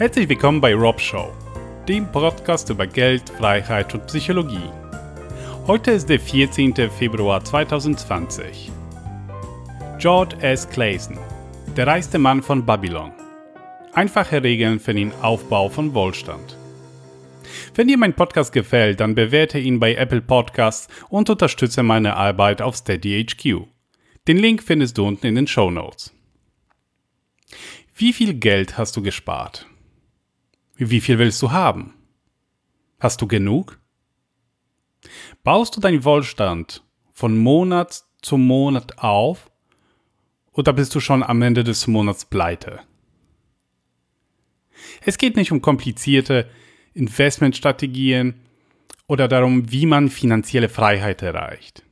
Herzlich willkommen bei Rob Show, dem Podcast über Geld, Freiheit und Psychologie. Heute ist der 14. Februar 2020. George S. Clayson, der reichste Mann von Babylon. Einfache Regeln für den Aufbau von Wohlstand. Wenn dir mein Podcast gefällt, dann bewerte ihn bei Apple Podcasts und unterstütze meine Arbeit auf SteadyHQ. Den Link findest du unten in den Show Notes. Wie viel Geld hast du gespart? Wie viel willst du haben? Hast du genug? Baust du deinen Wohlstand von Monat zu Monat auf oder bist du schon am Ende des Monats pleite? Es geht nicht um komplizierte Investmentstrategien oder darum, wie man finanzielle Freiheit erreicht.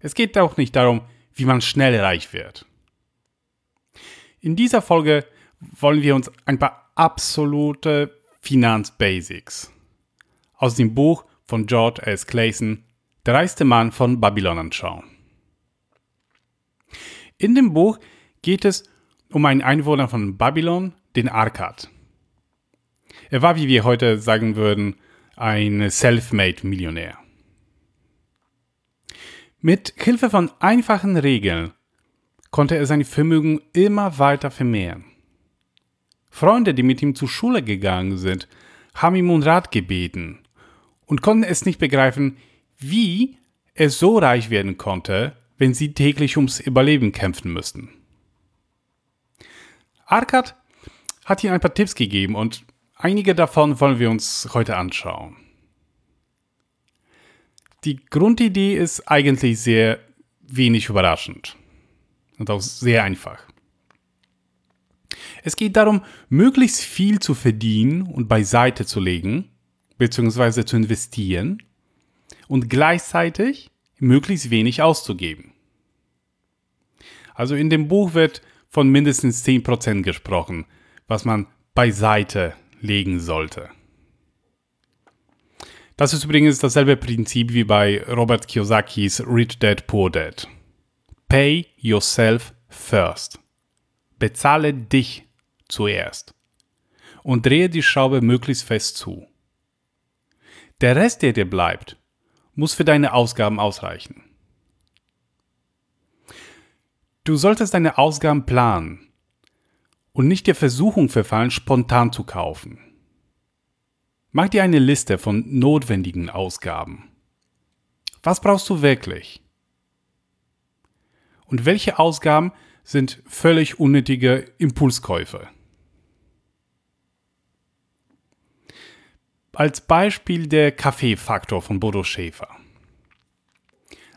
Es geht auch nicht darum, wie man schnell reich wird. In dieser Folge wollen wir uns ein paar absolute Finanzbasics. Aus dem Buch von George S. Clayson, Der reichste Mann von Babylon anschauen. In dem Buch geht es um einen Einwohner von Babylon, den Arkad. Er war, wie wir heute sagen würden, ein Self-Made-Millionär. Mit Hilfe von einfachen Regeln konnte er sein Vermögen immer weiter vermehren. Freunde, die mit ihm zur Schule gegangen sind, haben ihm um Rat gebeten und konnten es nicht begreifen, wie er so reich werden konnte, wenn sie täglich ums Überleben kämpfen müssten. Arkad hat ihm ein paar Tipps gegeben und einige davon wollen wir uns heute anschauen. Die Grundidee ist eigentlich sehr wenig überraschend und auch sehr einfach. Es geht darum, möglichst viel zu verdienen und beiseite zu legen, beziehungsweise zu investieren und gleichzeitig möglichst wenig auszugeben. Also in dem Buch wird von mindestens 10% gesprochen, was man beiseite legen sollte. Das ist übrigens dasselbe Prinzip wie bei Robert Kiyosakis Rich Dad Poor Dad. Pay yourself first. Bezahle dich zuerst und drehe die Schraube möglichst fest zu. Der Rest, der dir bleibt, muss für deine Ausgaben ausreichen. Du solltest deine Ausgaben planen und nicht der Versuchung verfallen, spontan zu kaufen. Mach dir eine Liste von notwendigen Ausgaben. Was brauchst du wirklich? Und welche Ausgaben sind völlig unnötige Impulskäufe? Als Beispiel der Kaffeefaktor von Bodo Schäfer.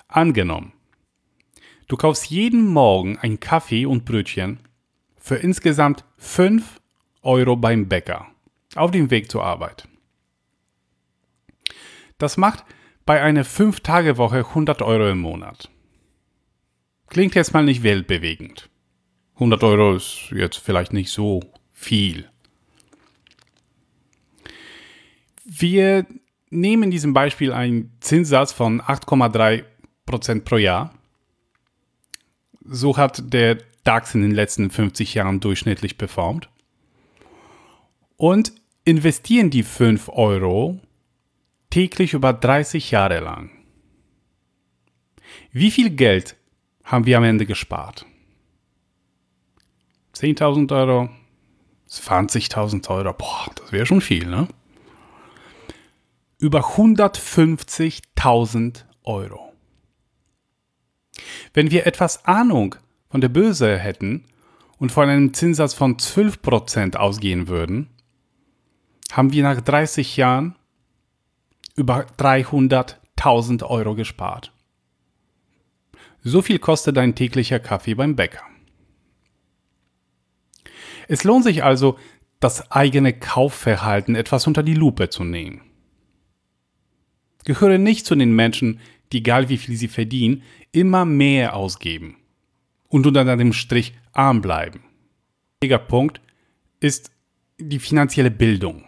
Angenommen, du kaufst jeden Morgen ein Kaffee und Brötchen für insgesamt 5 Euro beim Bäcker auf dem Weg zur Arbeit. Das macht bei einer 5-Tage-Woche 100 Euro im Monat. Klingt jetzt mal nicht weltbewegend. 100 Euro ist jetzt vielleicht nicht so viel. Wir nehmen in diesem Beispiel einen Zinssatz von 8,3% pro Jahr. So hat der DAX in den letzten 50 Jahren durchschnittlich performt. Und investieren die 5 Euro täglich über 30 Jahre lang. Wie viel Geld haben wir am Ende gespart? 10.000 Euro? 20.000 Euro? Boah, das wäre schon viel, ne? über 150.000 Euro. Wenn wir etwas Ahnung von der Börse hätten und von einem Zinssatz von 12% ausgehen würden, haben wir nach 30 Jahren über 300.000 Euro gespart. So viel kostet ein täglicher Kaffee beim Bäcker. Es lohnt sich also, das eigene Kaufverhalten etwas unter die Lupe zu nehmen gehöre nicht zu den Menschen, die egal wie viel sie verdienen, immer mehr ausgeben und unter dem Strich arm bleiben. Wichtiger Punkt ist die finanzielle Bildung.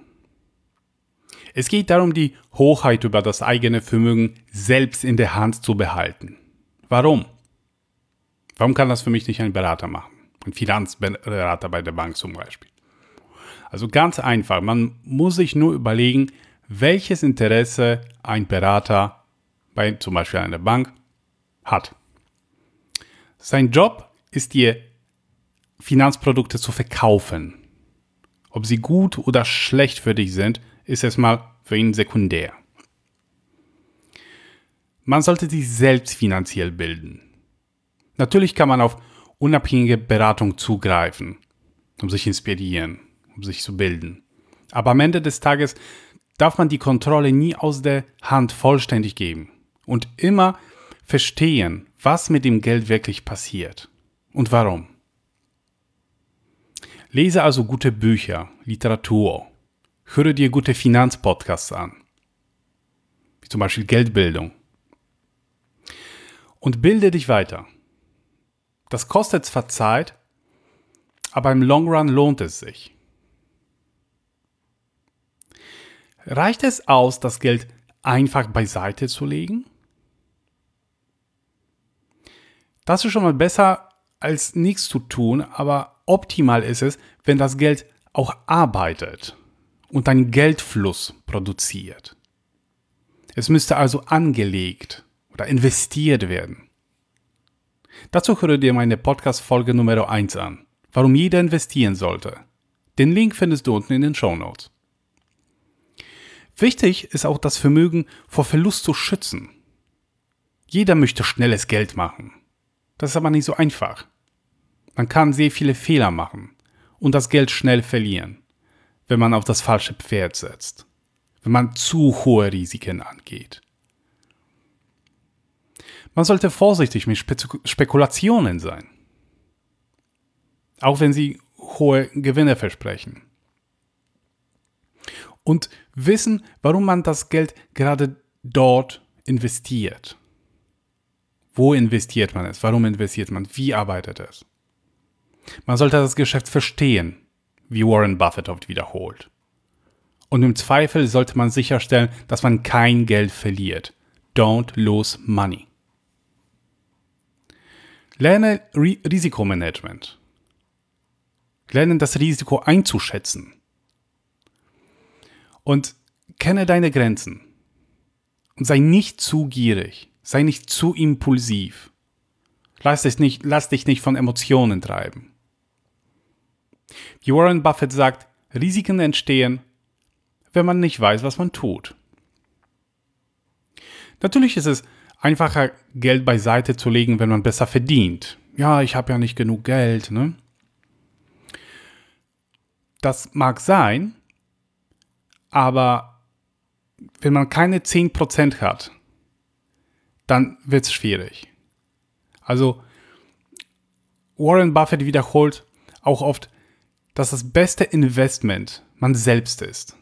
Es geht darum, die Hochheit über das eigene Vermögen selbst in der Hand zu behalten. Warum? Warum kann das für mich nicht ein Berater machen? Ein Finanzberater bei der Bank zum Beispiel. Also ganz einfach, man muss sich nur überlegen, welches Interesse ein Berater bei zum Beispiel einer Bank hat. Sein Job ist dir Finanzprodukte zu verkaufen. Ob sie gut oder schlecht für dich sind, ist erstmal für ihn sekundär. Man sollte sich selbst finanziell bilden. Natürlich kann man auf unabhängige Beratung zugreifen, um sich inspirieren, um sich zu bilden. Aber am Ende des Tages darf man die Kontrolle nie aus der Hand vollständig geben und immer verstehen, was mit dem Geld wirklich passiert und warum. Lese also gute Bücher, Literatur, höre dir gute Finanzpodcasts an, wie zum Beispiel Geldbildung. Und bilde dich weiter. Das kostet zwar Zeit, aber im Long Run lohnt es sich. Reicht es aus, das Geld einfach beiseite zu legen? Das ist schon mal besser als nichts zu tun, aber optimal ist es, wenn das Geld auch arbeitet und einen Geldfluss produziert. Es müsste also angelegt oder investiert werden. Dazu höre dir meine Podcast-Folge Nummer 1 an, warum jeder investieren sollte. Den Link findest du unten in den Show Notes. Wichtig ist auch das Vermögen vor Verlust zu schützen. Jeder möchte schnelles Geld machen. Das ist aber nicht so einfach. Man kann sehr viele Fehler machen und das Geld schnell verlieren, wenn man auf das falsche Pferd setzt, wenn man zu hohe Risiken angeht. Man sollte vorsichtig mit Spekulationen sein, auch wenn sie hohe Gewinne versprechen. Und wissen, warum man das Geld gerade dort investiert. Wo investiert man es? Warum investiert man? Wie arbeitet es? Man sollte das Geschäft verstehen, wie Warren Buffett oft wiederholt. Und im Zweifel sollte man sicherstellen, dass man kein Geld verliert. Don't lose money. Lerne Risikomanagement. Lerne das Risiko einzuschätzen. Und kenne deine Grenzen. Und sei nicht zu gierig. Sei nicht zu impulsiv. Lass dich nicht, lass dich nicht von Emotionen treiben. Wie Warren Buffett sagt, Risiken entstehen, wenn man nicht weiß, was man tut. Natürlich ist es einfacher, Geld beiseite zu legen, wenn man besser verdient. Ja, ich habe ja nicht genug Geld. Ne? Das mag sein, aber wenn man keine 10% hat, dann wird es schwierig. Also Warren Buffett wiederholt auch oft, dass das beste Investment man selbst ist.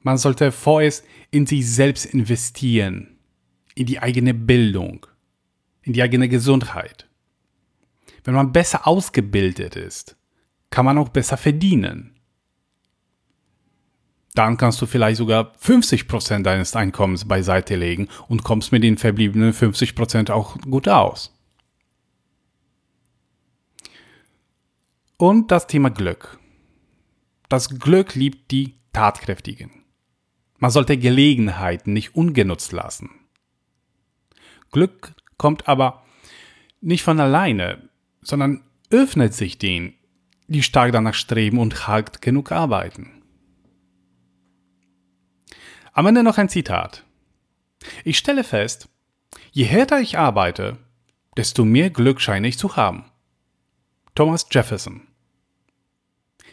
Man sollte vorerst in sich selbst investieren, in die eigene Bildung, in die eigene Gesundheit. Wenn man besser ausgebildet ist, kann man auch besser verdienen. Dann kannst du vielleicht sogar 50% deines Einkommens beiseite legen und kommst mit den verbliebenen 50% auch gut aus. Und das Thema Glück. Das Glück liebt die Tatkräftigen. Man sollte Gelegenheiten nicht ungenutzt lassen. Glück kommt aber nicht von alleine, sondern öffnet sich denen, die stark danach streben und hart genug arbeiten. Am Ende noch ein Zitat. Ich stelle fest, je härter ich arbeite, desto mehr Glück scheine ich zu haben. Thomas Jefferson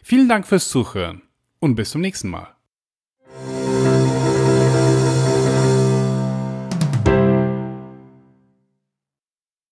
Vielen Dank fürs Zuhören und bis zum nächsten Mal.